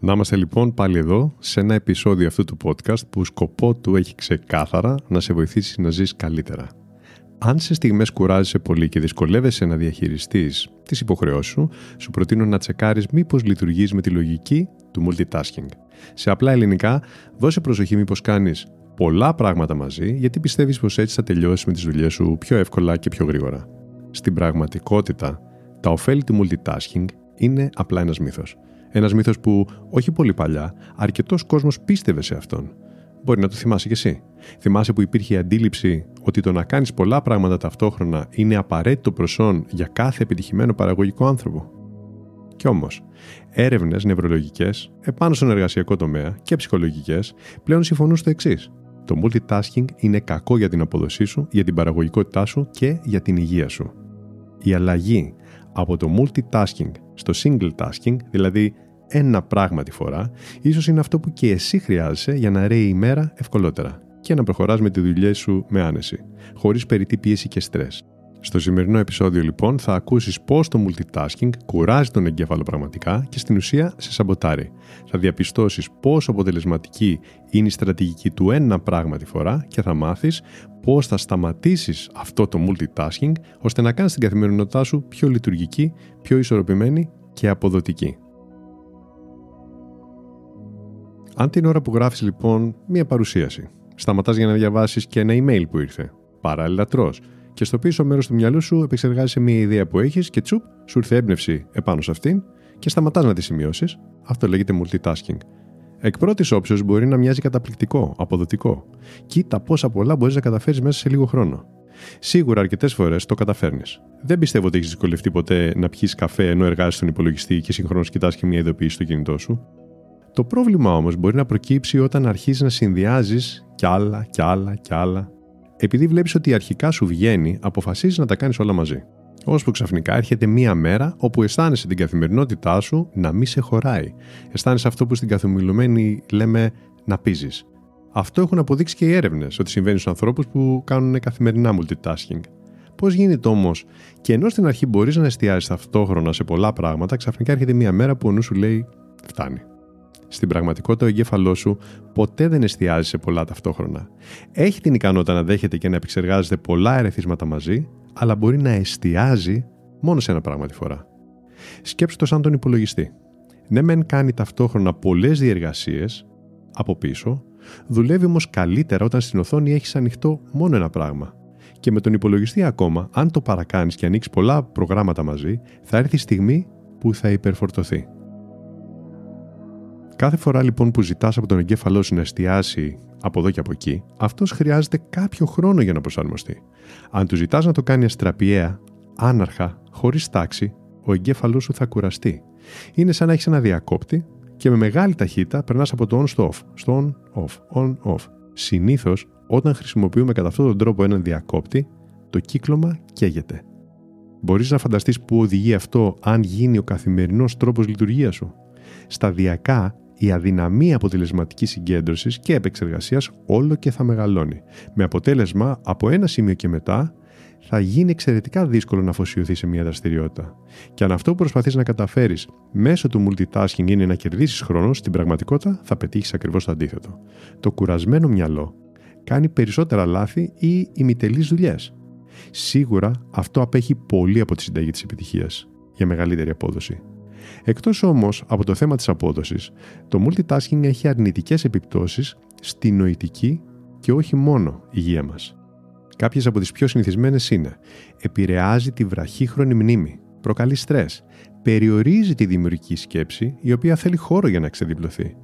Να είμαστε λοιπόν πάλι εδώ σε ένα επεισόδιο αυτού του podcast που σκοπό του έχει ξεκάθαρα να σε βοηθήσει να ζεις καλύτερα. Αν σε στιγμές κουράζεσαι πολύ και δυσκολεύεσαι να διαχειριστείς τις υποχρεώσεις σου, σου προτείνω να τσεκάρεις μήπως λειτουργείς με τη λογική του multitasking. Σε απλά ελληνικά, δώσε προσοχή μήπως κάνεις πολλά πράγματα μαζί, γιατί πιστεύεις πως έτσι θα τελειώσεις με τις δουλειές σου πιο εύκολα και πιο γρήγορα. Στην πραγματικότητα, τα ωφέλη του multitasking είναι απλά ένας μύθος. Ένας μύθος που όχι πολύ παλιά, αρκετός κόσμος πίστευε σε αυτόν. Μπορεί να το θυμάσαι κι εσύ. Θυμάσαι που υπήρχε η αντίληψη ότι το να κάνεις πολλά πράγματα ταυτόχρονα είναι απαραίτητο προσόν για κάθε επιτυχημένο παραγωγικό άνθρωπο. Κι όμως, έρευνες νευρολογικές επάνω στον εργασιακό τομέα και ψυχολογικές πλέον συμφωνούν στο εξής. Το multitasking είναι κακό για την απόδοσή σου, για την παραγωγικότητά σου και για την υγεία σου. Η αλλαγή από το multitasking στο single tasking, δηλαδή ένα πράγμα τη φορά, ίσως είναι αυτό που και εσύ χρειάζεσαι για να ρέει η μέρα ευκολότερα και να προχωράς με τη δουλειά σου με άνεση, χωρίς περιττή πίεση και στρες. Στο σημερινό επεισόδιο λοιπόν θα ακούσεις πώς το multitasking κουράζει τον εγκέφαλο πραγματικά και στην ουσία σε σαμποτάρει. Θα διαπιστώσεις πόσο αποτελεσματική είναι η στρατηγική του ένα πράγμα τη φορά και θα μάθεις πώς θα σταματήσεις αυτό το multitasking ώστε να κάνεις την καθημερινότητά σου πιο λειτουργική, πιο ισορροπημένη και αποδοτική. Αν την ώρα που γράφεις λοιπόν μία παρουσίαση, σταματάς για να διαβάσεις και ένα email που ήρθε, παράλληλα τρως, και στο πίσω μέρος του μυαλού σου επεξεργάζεσαι μια ιδέα που έχεις και τσουπ, σου ήρθε έμπνευση επάνω σε αυτήν και σταματάς να τη σημειώσεις. Αυτό λέγεται multitasking. Εκ πρώτης όψεως μπορεί να μοιάζει καταπληκτικό, αποδοτικό. Κοίτα πόσα πολλά μπορείς να καταφέρεις μέσα σε λίγο χρόνο. Σίγουρα αρκετές φορές το καταφέρνεις. Δεν πιστεύω ότι έχεις δυσκολευτεί ποτέ να πιεις καφέ ενώ εργάζεσαι στον υπολογιστή και συγχρόνως κοιτάς και μια ειδοποίηση στο κινητό σου. Το πρόβλημα όμως μπορεί να προκύψει όταν αρχίζεις να συνδυάζεις κι άλλα, κι άλλα, κι άλλα επειδή βλέπεις ότι αρχικά σου βγαίνει, αποφασίζεις να τα κάνεις όλα μαζί. Ώσπου ξαφνικά έρχεται μία μέρα όπου αισθάνεσαι την καθημερινότητά σου να μη σε χωράει. Αισθάνεσαι αυτό που στην καθομιλουμένη λέμε να πίζεις. Αυτό έχουν αποδείξει και οι έρευνες ότι συμβαίνει στους ανθρώπους που κάνουν καθημερινά multitasking. Πώς γίνεται όμως, και ενώ στην αρχή μπορείς να εστιάζει ταυτόχρονα σε πολλά πράγματα, ξαφνικά έρχεται μία μέρα που ο νους σου λέει Φτάνει. Στην πραγματικότητα, ο εγκέφαλός σου ποτέ δεν εστιάζει σε πολλά ταυτόχρονα. Έχει την ικανότητα να δέχεται και να επεξεργάζεται πολλά ερεθίσματα μαζί, αλλά μπορεί να εστιάζει μόνο σε ένα πράγμα τη φορά. Σκέψου το σαν τον υπολογιστή. Ναι, μεν κάνει ταυτόχρονα πολλές διεργασίες από πίσω, δουλεύει όμως καλύτερα όταν στην οθόνη έχεις ανοιχτό μόνο ένα πράγμα. Και με τον υπολογιστή ακόμα, αν το παρακάνεις και ανοίξεις πολλά προγράμματα μαζί, θα έρθει η στιγμή που θα υπερφορτωθεί. Κάθε φορά λοιπόν που ζητάς από τον εγκέφαλό σου να εστιάσει από εδώ και από εκεί, αυτός χρειάζεται κάποιο χρόνο για να προσαρμοστεί. Αν του ζητάς να το κάνει αστραπιαία, άναρχα, χωρίς τάξη, ο εγκέφαλός σου θα κουραστεί. Είναι σαν να έχεις ένα διακόπτη και με μεγάλη ταχύτητα περνάς από το on στο off, στο on off, on off. Συνήθως, όταν χρησιμοποιούμε κατά αυτόν τον τρόπο έναν διακόπτη, το κύκλωμα καίγεται. Μπορείς να φανταστείς που οδηγεί αυτό αν γίνει ο καθημερινός τρόπος λειτουργίας σου. Σταδιακά η αδυναμία αποτελεσματικής συγκέντρωσης και επεξεργασίας όλο και θα μεγαλώνει. Με αποτέλεσμα, από ένα σημείο και μετά, θα γίνει εξαιρετικά δύσκολο να αφοσιωθεί σε μια δραστηριότητα. Και αν αυτό που προσπαθείς να καταφέρεις μέσω του multitasking είναι να κερδίσεις χρόνο, στην πραγματικότητα θα πετύχεις ακριβώς το αντίθετο. Το κουρασμένο μυαλό κάνει περισσότερα λάθη ή ημιτελείς δουλειές. Σίγουρα αυτό απέχει πολύ από τη συνταγή της επιτυχίας για μεγαλύτερη απόδοση. Εκτός όμως από το θέμα της απόδοσης, το multitasking έχει αρνητικές επιπτώσεις στη νοητική και όχι μόνο υγεία μας. Κάποιες από τις πιο συνηθισμένες είναι επηρεάζει τη βραχύχρονη μνήμη, προκαλεί στρες, περιορίζει τη δημιουργική σκέψη η οποία θέλει χώρο για να ξεδιπλωθεί,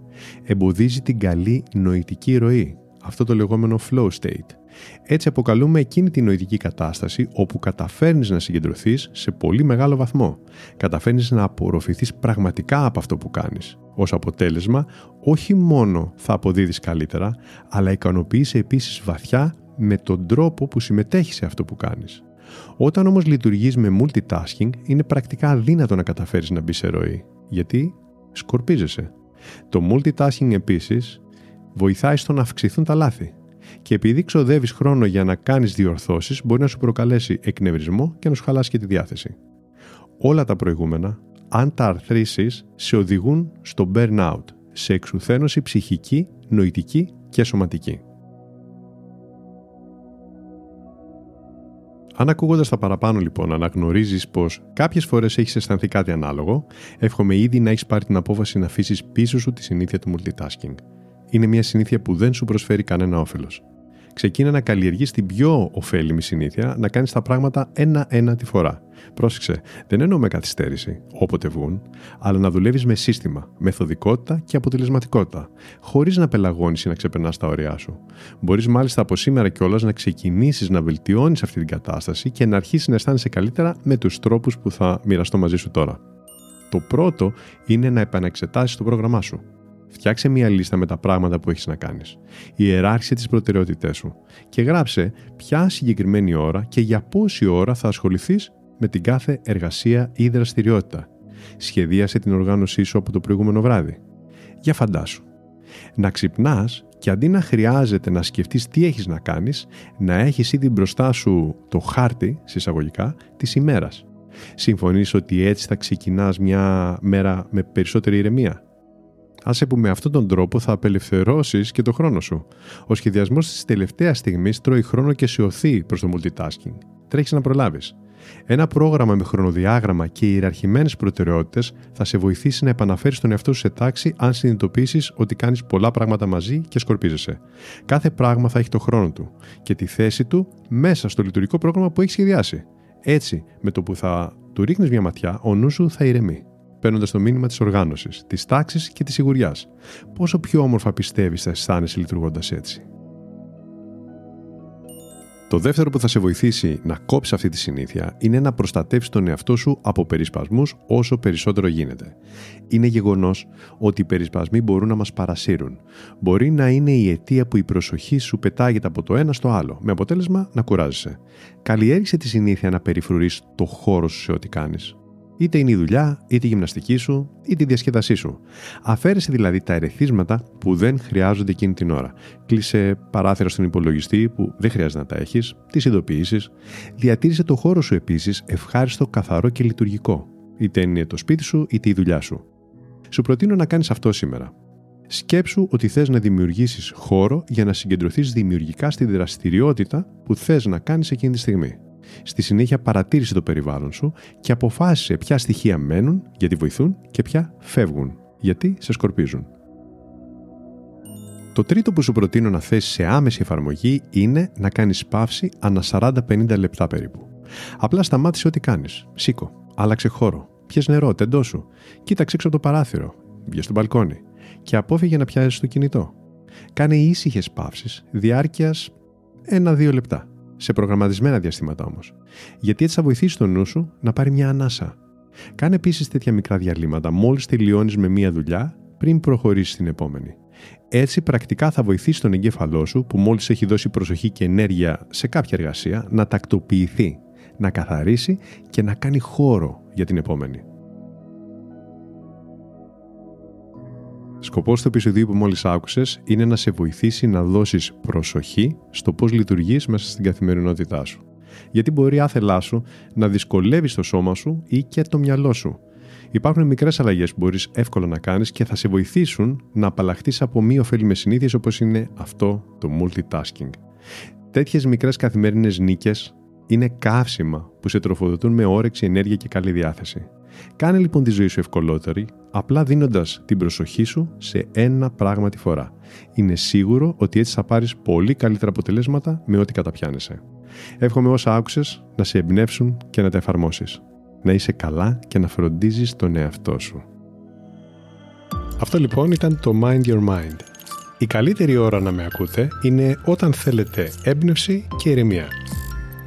εμποδίζει την καλή νοητική ροή, αυτό το λεγόμενο flow state, Έτσι αποκαλούμε εκείνη την νοητική κατάσταση όπου καταφέρνεις να συγκεντρωθείς σε πολύ μεγάλο βαθμό. Καταφέρνεις να απορροφηθείς πραγματικά από αυτό που κάνεις. Ως αποτέλεσμα, όχι μόνο θα αποδίδεις καλύτερα, αλλά ικανοποιείσαι επίσης βαθιά με τον τρόπο που συμμετέχεις σε αυτό που κάνεις. Όταν όμως λειτουργείς με multitasking, είναι πρακτικά αδύνατο να καταφέρεις να μπεις σε ροή, γιατί σκορπίζεσαι. Το multitasking επίσης βοηθάει στο να αυξηθούν τα λάθη. Και επειδή ξοδεύεις χρόνο για να κάνεις διορθώσεις, μπορεί να σου προκαλέσει εκνευρισμό και να σου χαλάσει και τη διάθεση. Όλα τα προηγούμενα, αν τα αρθρήσεις, σε οδηγούν στο burnout, σε εξουθένωση ψυχική, νοητική και σωματική. Αν ακούγοντας τα παραπάνω λοιπόν αναγνωρίζεις πως κάποιες φορές έχεις αισθανθεί κάτι ανάλογο, εύχομαι ήδη να έχεις πάρει την απόφαση να αφήσεις πίσω σου τη συνήθεια του multitasking είναι μια συνήθεια που δεν σου προσφέρει κανένα όφελος. Ξεκίνα να καλλιεργείς την πιο ωφέλιμη συνήθεια να κάνεις τα πράγματα ένα-ένα τη φορά. Πρόσεξε, δεν εννοώ με καθυστέρηση, όποτε βγουν, αλλά να δουλεύεις με σύστημα, μεθοδικότητα και αποτελεσματικότητα, χωρίς να πελαγώνεις ή να ξεπερνάς τα όρια σου. Μπορείς μάλιστα από σήμερα κιόλας να ξεκινήσεις να βελτιώνεις αυτή την κατάσταση και να αρχίσεις να αισθάνεσαι καλύτερα με τους τρόπους που θα μοιραστώ μαζί σου τώρα. Το πρώτο είναι να επαναξετάσει το πρόγραμμά σου. Φτιάξε μια λίστα με τα πράγματα που έχεις να κάνεις. Ιεράρχησε τις προτεραιότητές σου και γράψε ποια συγκεκριμένη ώρα και για πόση ώρα θα ασχοληθείς με την κάθε εργασία ή δραστηριότητα. Σχεδίασε την οργάνωσή σου από το προηγούμενο βράδυ. Για φαντάσου. Να ξυπνάς και αντί να χρειάζεται να σκεφτείς τι έχεις να κάνεις, να έχεις ήδη μπροστά σου το χάρτη, συσσαγωγικά, της ημέρας. Συμφωνείς ότι έτσι θα ξεκινάς μια μέρα με περισσότερη ηρεμία; Άσε που με αυτόν τον τρόπο θα απελευθερώσεις και το χρόνο σου. Ο σχεδιασμός της τελευταίας στιγμής τρώει χρόνο και σε οθεί προς το multitasking. Τρέχεις να προλάβεις. Ένα πρόγραμμα με χρονοδιάγραμμα και ιεραρχημένες προτεραιότητες θα σε βοηθήσει να επαναφέρεις τον εαυτό σου σε τάξη αν συνειδητοποιήσεις ότι κάνεις πολλά πράγματα μαζί και σκορπίζεσαι. Κάθε πράγμα θα έχει το χρόνο του και τη θέση του μέσα στο λειτουργικό πρόγραμμα που έχεις σχεδιάσει. Έτσι, με το που θα του ρίχνεις μια ματιά, ο νους σου θα ηρεμεί παίρνοντας το μήνυμα της οργάνωσης, της τάξης και της σιγουριάς. Πόσο πιο όμορφα πιστεύεις θα αισθάνεσαι λειτουργώντας έτσι; Το δεύτερο που θα σε βοηθήσει να κόψεις αυτή τη συνήθεια είναι να προστατεύσεις τον εαυτό σου από περισπασμούς όσο περισσότερο γίνεται. Είναι γεγονός ότι οι περισπασμοί μπορούν να μας παρασύρουν. Μπορεί να είναι η αιτία που η προσοχή σου πετάγεται από το ένα στο άλλο, με αποτέλεσμα να κουράζεσαι. Καλλιέργησε τη συνήθεια να περιφρουρείς το χώρο σου σε ό,τι κάνεις. Είτε είναι η δουλειά, είτε η γυμναστική σου, είτε η διασκέδασή σου. Αφαίρεσε δηλαδή τα ερεθίσματα που δεν χρειάζονται εκείνη την ώρα. Κλείσε παράθυρα στον υπολογιστή που δεν χρειάζεται να τα έχεις, τις ειδοποιήσεις. Διατήρησε το χώρο σου επίσης ευχάριστο, καθαρό και λειτουργικό. Είτε είναι το σπίτι σου, είτε η δουλειά σου. Σου προτείνω να κάνεις αυτό σήμερα. Σκέψου ότι θες να δημιουργήσεις χώρο για να συγκεντρωθείς δημιουργικά στη δραστηριότητα που θες να κάνεις εκείνη τη στιγμή. Στη συνέχεια παρατήρησε το περιβάλλον σου και αποφάσισε ποια στοιχεία μένουν γιατί βοηθούν και ποια φεύγουν γιατί σε σκορπίζουν. Το τρίτο που σου προτείνω να θέσει σε άμεση εφαρμογή είναι να κάνεις παύση ανά 40-50 λεπτά περίπου. Απλά σταμάτησε ό,τι κάνεις. Σήκω, άλλαξε χώρο, πιες νερό, τεντώσου, κοίταξε έξω από το παράθυρο, βγες στο μπαλκόνι και απόφυγε να πιάσεις το κινητό. Κάνε ήσυχες παύσεις διάρκειας 1-2 λεπτά σε προγραμματισμένα διαστήματα όμως. Γιατί έτσι θα βοηθήσει τον νου σου να πάρει μια ανάσα. Κάνε επίσης τέτοια μικρά διαλύματα μόλις τελειώνεις με μία δουλειά πριν προχωρήσεις στην επόμενη. Έτσι, πρακτικά θα βοηθήσει τον εγκέφαλό σου, που μόλις έχει δώσει προσοχή και ενέργεια σε κάποια εργασία, να τακτοποιηθεί, να καθαρίσει και να κάνει χώρο για την επόμενη. Σκοπός του επεισοδίου που μόλις άκουσες είναι να σε βοηθήσει να δώσεις προσοχή στο πώς λειτουργείς μέσα στην καθημερινότητά σου. Γιατί μπορεί άθελά σου να δυσκολεύεις το σώμα σου ή και το μυαλό σου. Υπάρχουν μικρές αλλαγές που μπορείς εύκολα να κάνεις και θα σε βοηθήσουν να απαλλαχθείς από μη ωφέλιμες συνήθειες όπως είναι αυτό το multitasking. Τέτοιες μικρές καθημερινές νίκες είναι καύσιμα που σε τροφοδοτούν με όρεξη, ενέργεια και καλή διάθεση. Κάνε λοιπόν τη ζωή σου ευκολότερη, απλά δίνοντας την προσοχή σου σε ένα πράγμα τη φορά. Είναι σίγουρο ότι έτσι θα πάρεις πολύ καλύτερα αποτελέσματα με ό,τι καταπιάνεσαι. Εύχομαι όσα άκουσες να σε εμπνεύσουν και να τα εφαρμόσεις. Να είσαι καλά και να φροντίζεις τον εαυτό σου. Αυτό λοιπόν ήταν το Mind Your Mind. Η καλύτερη ώρα να με ακούτε είναι όταν θέλετε έμπνευση και ηρεμία.